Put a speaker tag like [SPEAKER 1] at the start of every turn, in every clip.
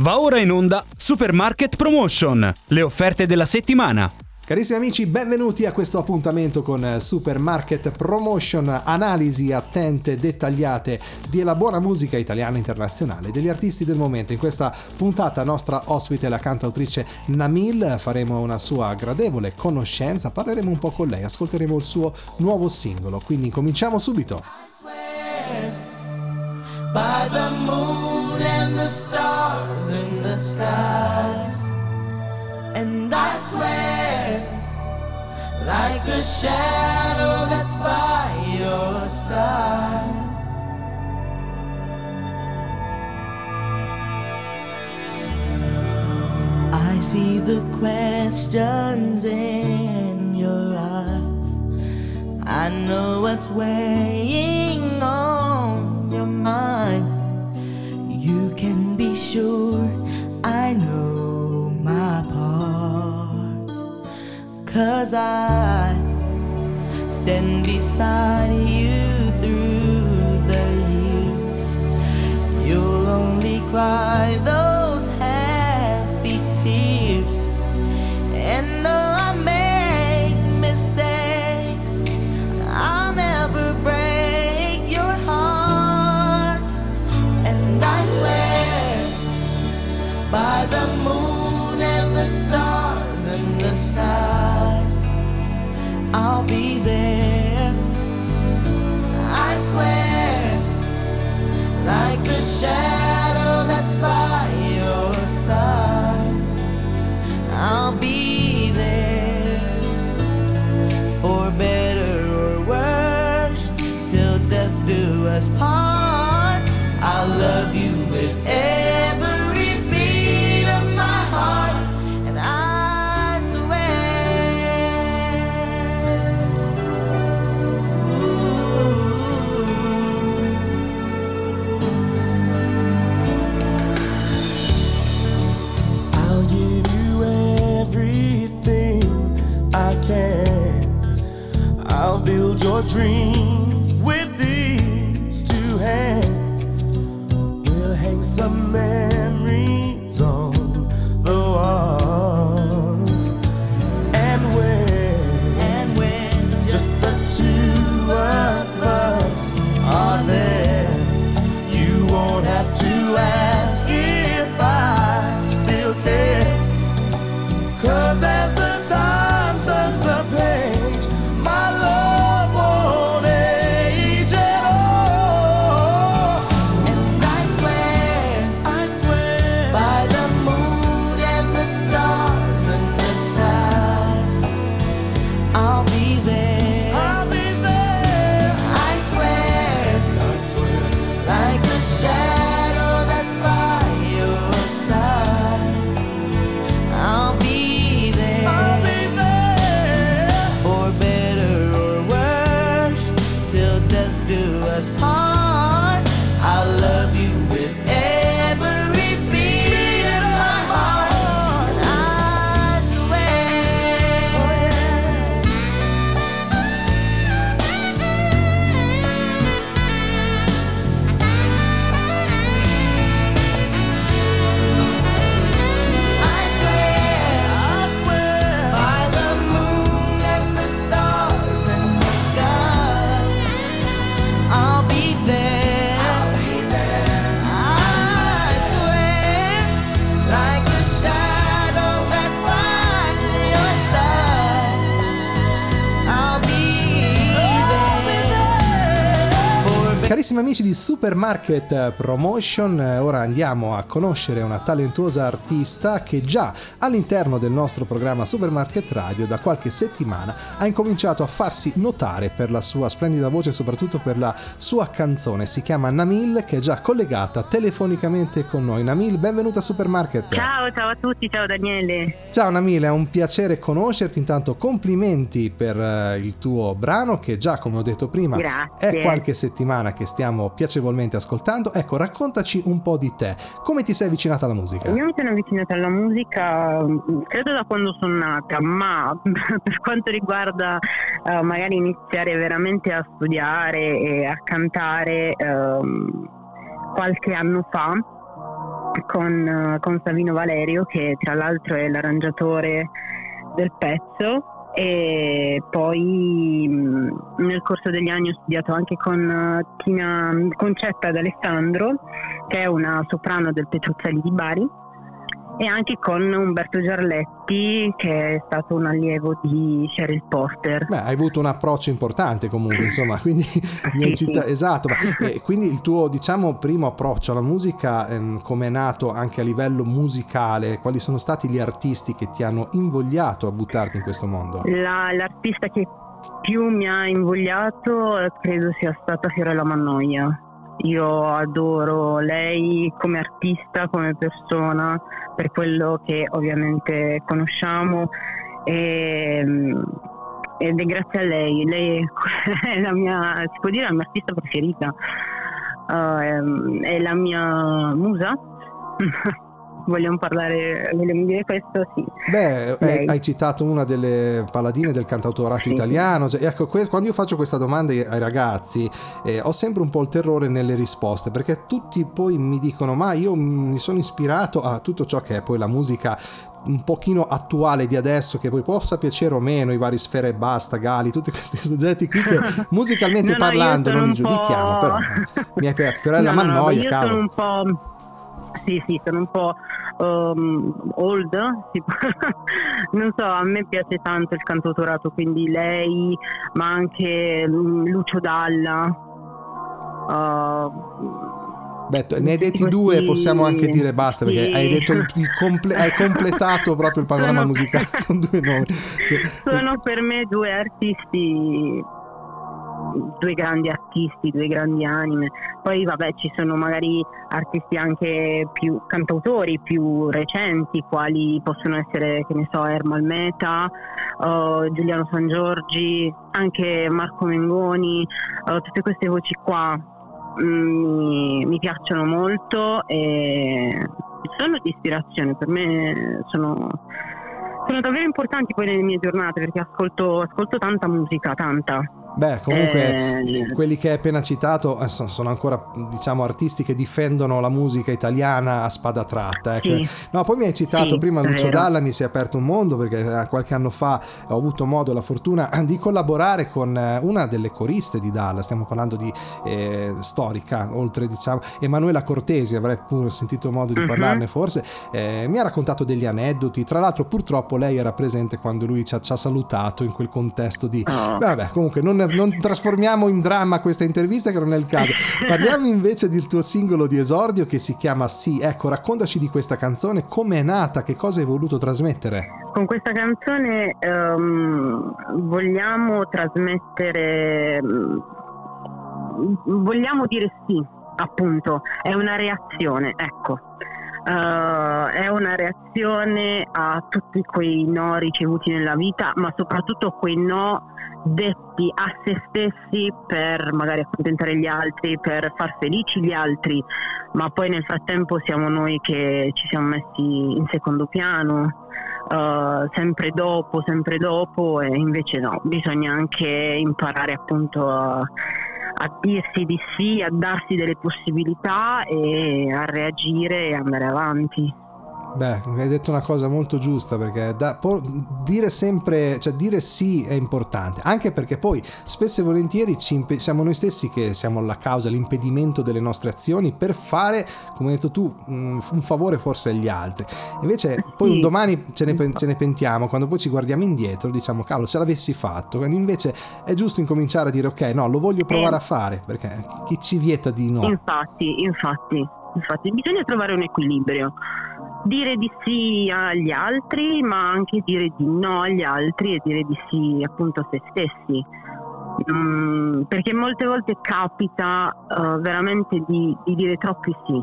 [SPEAKER 1] Va ora in onda Supermarket Promotion, le offerte della settimana.
[SPEAKER 2] Carissimi amici, benvenuti a questo appuntamento con Supermarket Promotion, analisi attente e dettagliate della buona musica italiana e internazionale, degli artisti del momento. In questa puntata nostra ospite è la cantautrice Namil, faremo una sua gradevole conoscenza, parleremo un po' con lei, ascolteremo il suo nuovo singolo, quindi cominciamo subito. By the moon and the stars in the skies And I swear, like the shadow that's by your side. I see the questions in your eyes. I know what's weighing sure I know my part. Cause I stand beside you the shadow your
[SPEAKER 3] dreams with these two hands.
[SPEAKER 4] Shadow
[SPEAKER 2] Carissimi amici di Supermarket Promotion, eh, ora andiamo a conoscere una talentuosa artista che già all'interno del nostro programma Supermarket Radio da qualche settimana ha incominciato a farsi notare per la sua splendida voce e soprattutto per la sua canzone. Si chiama Namil che è già collegata telefonicamente con noi. Namil, benvenuta a Supermarket.
[SPEAKER 5] Ciao, ciao a tutti, ciao Daniele.
[SPEAKER 2] Ciao Namil, è un piacere conoscerti. Intanto complimenti per eh, il tuo brano che già, come ho detto prima,
[SPEAKER 5] Grazie.
[SPEAKER 2] è qualche settimana che stiamo piacevolmente ascoltando. Ecco, raccontaci un po' di te. Come ti sei avvicinata alla musica?
[SPEAKER 5] Io mi sono avvicinata alla musica mm, credo da quando sono nata, ma per quanto riguarda eh, magari iniziare veramente a studiare e a cantare ehm, qualche anno fa, con, eh, con Savino Valerio che tra l'altro è l'arrangiatore del pezzo e poi nel corso degli anni ho studiato anche con eh, Tina Concetta d'Alessandro che è una soprano del Petruzzelli di Bari e anche con Umberto Giarletti che è stato un allievo di Cheryl Porter.
[SPEAKER 2] Beh, hai avuto un approccio importante comunque, insomma, quindi hai
[SPEAKER 5] Sì, sì.
[SPEAKER 2] esatto, ma, eh, quindi il tuo, diciamo, primo approccio alla musica, ehm, come è nato anche a livello musicale, quali sono stati gli artisti che ti hanno invogliato a buttarti in questo mondo?
[SPEAKER 5] La- l'artista che più mi ha invogliato eh, credo sia stata Fiorella Mannoia. Io adoro lei come artista, come persona, per quello che ovviamente conosciamo e, mm, ed è grazie a lei. Lei è la mia, si può dire, la mia artista preferita, Eh, ehm, è la mia musa. Vogliamo parlare, vogliamo dire questo? Sì.
[SPEAKER 2] Beh, eh,
[SPEAKER 5] Lei.
[SPEAKER 2] hai citato una delle paladine del cantautorato
[SPEAKER 5] Sì.
[SPEAKER 2] italiano. cioè, ecco, que- quando io faccio questa domanda ai ragazzi, eh, ho sempre un po' il terrore nelle risposte, perché tutti poi mi dicono: Ma io mi sono ispirato a tutto ciò che è poi la musica un pochino attuale di adesso, che poi possa piacere o meno, i vari Sfera e Basta, Gali, tutti questi soggetti qui che musicalmente
[SPEAKER 5] No, no,
[SPEAKER 2] parlando non li giudichiamo, però mi hai per
[SPEAKER 5] No, no, no,
[SPEAKER 2] Mannoia,
[SPEAKER 5] io
[SPEAKER 2] cavolo.
[SPEAKER 5] sono un po'. Sì, sì, sono un po' um, old. non so, a me piace tanto il cantautorato, quindi lei, ma anche mm, Lucio Dalla. uh,
[SPEAKER 2] Beh, ne hai detti due, possiamo anche dire basta perché
[SPEAKER 5] sì.
[SPEAKER 2] hai detto il comple- hai completato proprio il panorama
[SPEAKER 5] Sono-
[SPEAKER 2] musicale con due nomi.
[SPEAKER 5] sono per me due artisti, due grandi artisti, due grandi anime. Poi vabbè ci sono magari artisti anche più cantautori più recenti, quali possono essere, che ne so, Ermal Meta, eh, Giuliano San Giorgi, anche Marco Mengoni, eh, tutte queste voci qua mm, mi, mi piacciono molto e sono di ispirazione, per me sono sono davvero importanti poi nelle mie giornate perché ascolto, ascolto tanta musica, tanta.
[SPEAKER 2] Beh, comunque
[SPEAKER 5] Eh,
[SPEAKER 2] quelli che hai appena citato eh, son- sono ancora diciamo artisti che difendono la musica italiana a spada tratta. ecco.
[SPEAKER 5] Sì.
[SPEAKER 2] No, poi mi hai citato
[SPEAKER 5] Sì,
[SPEAKER 2] prima Lucio. Dalla, mi si è aperto un mondo perché eh, qualche anno fa ho avuto modo e la fortuna di collaborare con eh, una delle coriste di Dalla, stiamo parlando di eh, storica, oltre diciamo Emanuela Cortesi, avrei pure sentito modo di
[SPEAKER 5] Mhm.
[SPEAKER 2] parlarne forse, eh, mi ha raccontato degli aneddoti, tra l'altro purtroppo lei era presente quando lui ci ha, ci ha salutato in quel contesto di...
[SPEAKER 5] Oh.
[SPEAKER 2] Vabbè, comunque non, non trasformiamo in dramma questa intervista che non è il caso. Parliamo invece del tuo singolo di esordio che si chiama Sì. Ecco, raccontaci di questa canzone, come è nata, che cosa hai voluto trasmettere.
[SPEAKER 5] Con questa canzone ehm, vogliamo trasmettere, mm, vogliamo dire sì, appunto, è una reazione, ecco. Eh, è una reazione a tutti quei no ricevuti nella vita, ma soprattutto quei no detti a se stessi per magari accontentare gli altri, per far felici gli altri, ma poi nel frattempo siamo noi che ci siamo messi in secondo piano, eh, sempre dopo, sempre dopo, e invece no, bisogna anche imparare appunto a, a dirsi di sì, a darsi delle possibilità e a reagire e andare avanti.
[SPEAKER 2] Beh, hai detto una cosa molto giusta perché da- po- dire sempre, cioè dire sì è importante, anche perché poi spesso e volentieri ci impe- siamo noi stessi che siamo la causa, l'impedimento delle nostre azioni per fare, come hai detto tu, un, un favore forse agli altri. Invece poi un domani ce ne, ce ne pentiamo, quando poi ci guardiamo indietro diciamo cavolo se l'avessi fatto, quando invece è giusto incominciare a dire ok no, lo voglio provare a fare, perché chi ci vieta di no?
[SPEAKER 5] Infatti, infatti, infatti, bisogna trovare un equilibrio. Dire di sì agli altri, ma anche dire di no agli altri e dire di sì appunto a se stessi. Mm, perché molte volte capita eh, veramente di, di dire troppi sì,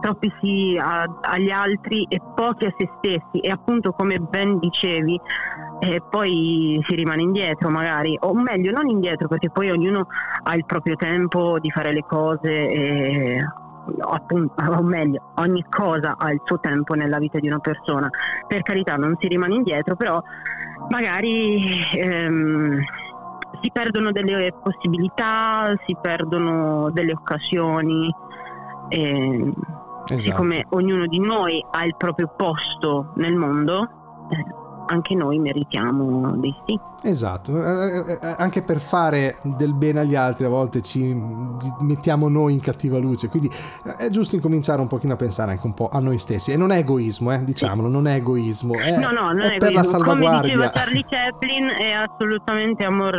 [SPEAKER 5] troppi sì a- agli altri e pochi a se stessi e appunto come ben dicevi e poi si rimane indietro magari, o meglio non indietro perché poi ognuno ha il proprio tempo di fare le cose e o meglio, ogni cosa ha il suo tempo nella vita di una persona. Per carità non si rimane indietro, però magari ehm, si perdono delle possibilità, si perdono delle occasioni. E
[SPEAKER 2] Esatto.
[SPEAKER 5] siccome ognuno di noi ha il proprio posto nel mondo, eh, anche noi meritiamo dei sì.
[SPEAKER 2] Esatto, eh, eh, eh, anche per fare del bene agli altri a volte ci mettiamo noi in cattiva luce, quindi eh, è giusto incominciare un pochino a pensare anche un po' a noi stessi e non è egoismo, eh, diciamolo, non è egoismo, è,
[SPEAKER 5] no, no, non
[SPEAKER 2] è
[SPEAKER 5] è,
[SPEAKER 2] per la
[SPEAKER 5] egoismo. Come
[SPEAKER 2] salvaguardia.
[SPEAKER 5] diceva Charlie Chaplin, è assolutamente amor,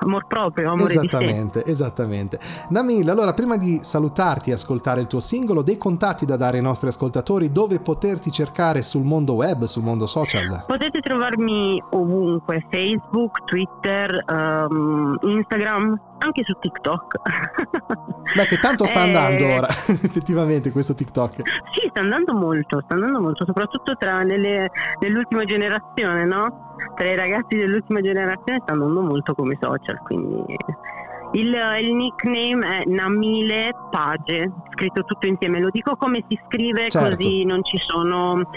[SPEAKER 5] amor proprio, amore.
[SPEAKER 2] Esattamente, esattamente. Namil, allora prima di salutarti e ascoltare il tuo singolo, dei contatti da dare ai nostri ascoltatori, dove poterti cercare sul mondo web, sul mondo social?
[SPEAKER 5] Potete trovarmi ovunque, Facebook, Twitter, ehm, Instagram, anche su TikTok.
[SPEAKER 2] Beh, che tanto sta
[SPEAKER 5] Eh,
[SPEAKER 2] andando ora, effettivamente, questo TikTok.
[SPEAKER 5] Sì, sta andando molto, sta andando molto, soprattutto tra nelle- nell'ultima generazione, no? Tra i ragazzi dell'ultima generazione sta andando molto come social, quindi il, il nickname è Namile Page, scritto tutto insieme, lo dico come si scrive
[SPEAKER 2] Certo.
[SPEAKER 5] così non ci sono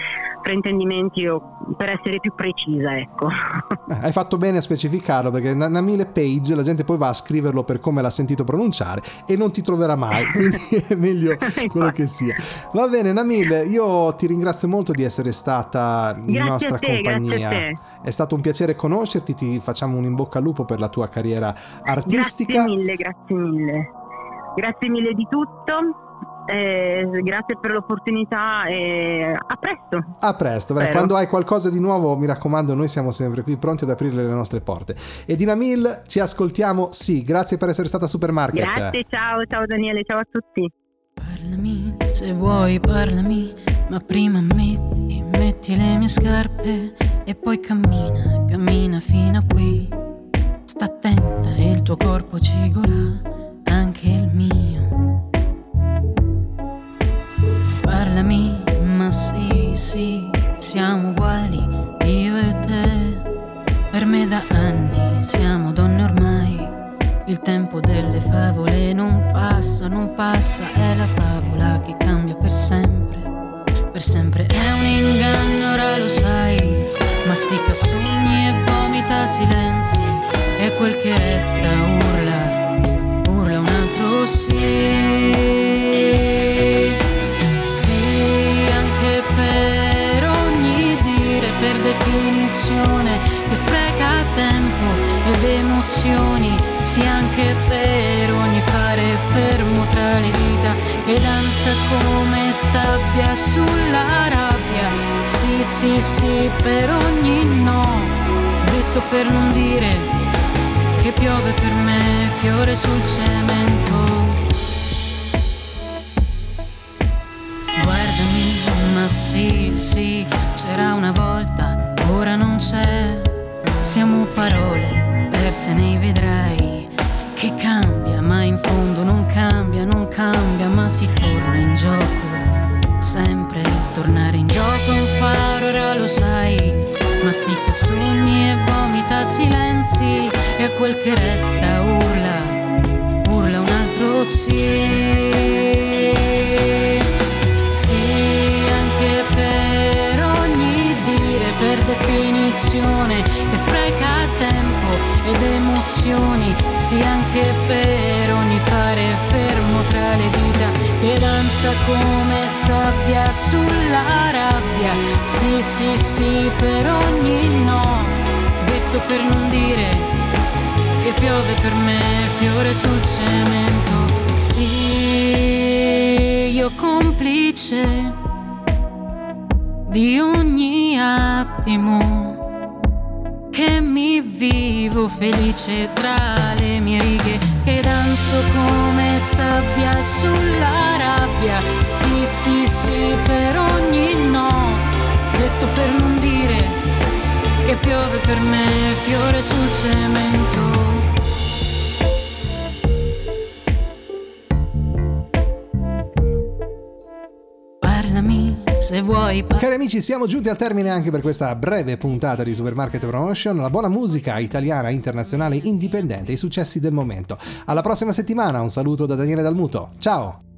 [SPEAKER 5] fraintendimenti o per essere più precisa, ecco.
[SPEAKER 2] Eh, Hai fatto bene a specificarlo perché Na- Namile Page la gente poi va a scriverlo per come l'ha sentito pronunciare e non ti troverà mai, quindi è meglio quello che sia. Va bene Namil, io ti ringrazio molto di essere stata in
[SPEAKER 5] Grazie
[SPEAKER 2] nostra
[SPEAKER 5] te,
[SPEAKER 2] compagnia.
[SPEAKER 5] grazie a te.
[SPEAKER 2] È stato un piacere conoscerti, ti facciamo un in bocca al lupo per la tua carriera artistica.
[SPEAKER 5] Grazie mille, grazie mille. Grazie mille di tutto. eh, grazie per l'opportunità e a presto.
[SPEAKER 2] A presto,
[SPEAKER 5] Spero.
[SPEAKER 2] quando hai qualcosa di nuovo mi raccomando, noi siamo sempre qui pronti ad aprire le nostre porte. E di Namil ci ascoltiamo, sì, grazie per essere stata a Supermarket.
[SPEAKER 5] Grazie, ciao, ciao Daniele, ciao a tutti.
[SPEAKER 6] Parlami, se vuoi parlami, ma prima metti, metti le mie scarpe e poi cammina, cammina fino a qui. Sta attenta, il tuo corpo cigola, anche il mio. Parlami, ma sì, sì, siamo uguali, io e te. Per me da anni siamo donne ormai. Il tempo delle favole non passa, non passa, è la favola che cambia per sempre. Per sempre è un inganno, ora lo sai. Mastica sogni e vomita silenzi. E quel che resta urla, urla un altro sì. Sì, anche per ogni dire, per definizione, che spreca tempo ed emozioni. Sì, anche per ogni fare fermo tra le dita, che danza come sabbia sulla rabbia. Sì, sì, sì, per ogni no, detto per non dire che piove per me fiore sul cemento. Guardami, ma sì, sì, c'era una volta, ora non c'è. Siamo parole perse nei vedrai. Che cambia, ma in fondo non cambia, non cambia, ma si torna in gioco. Sempre tornare in gioco è un faro, ora lo sai. Mastica sogni e vomita silenzi. E a quel che resta urla, urla un altro sì. Sì, anche per ogni dire, per definizione, che spreca tempo ed emozioni. Sì, anche per ogni fare fermo tra le dita, che danza come sabbia sulla rabbia. Sì, sì, sì, per ogni no, detto per non dire che piove per me fiore sul cemento. Sì, io complice di ogni attimo che mi vivo felice tra le mie righe che danzo come sabbia sulla rabbia. Sì, sì, sì, per ogni no, par-
[SPEAKER 2] Cari amici, siamo giunti al termine anche per questa breve puntata di Supermarket Promotion, la buona musica italiana, internazionale, indipendente, i successi del momento. Alla prossima settimana, un saluto da Daniele Dalmuto. Ciao!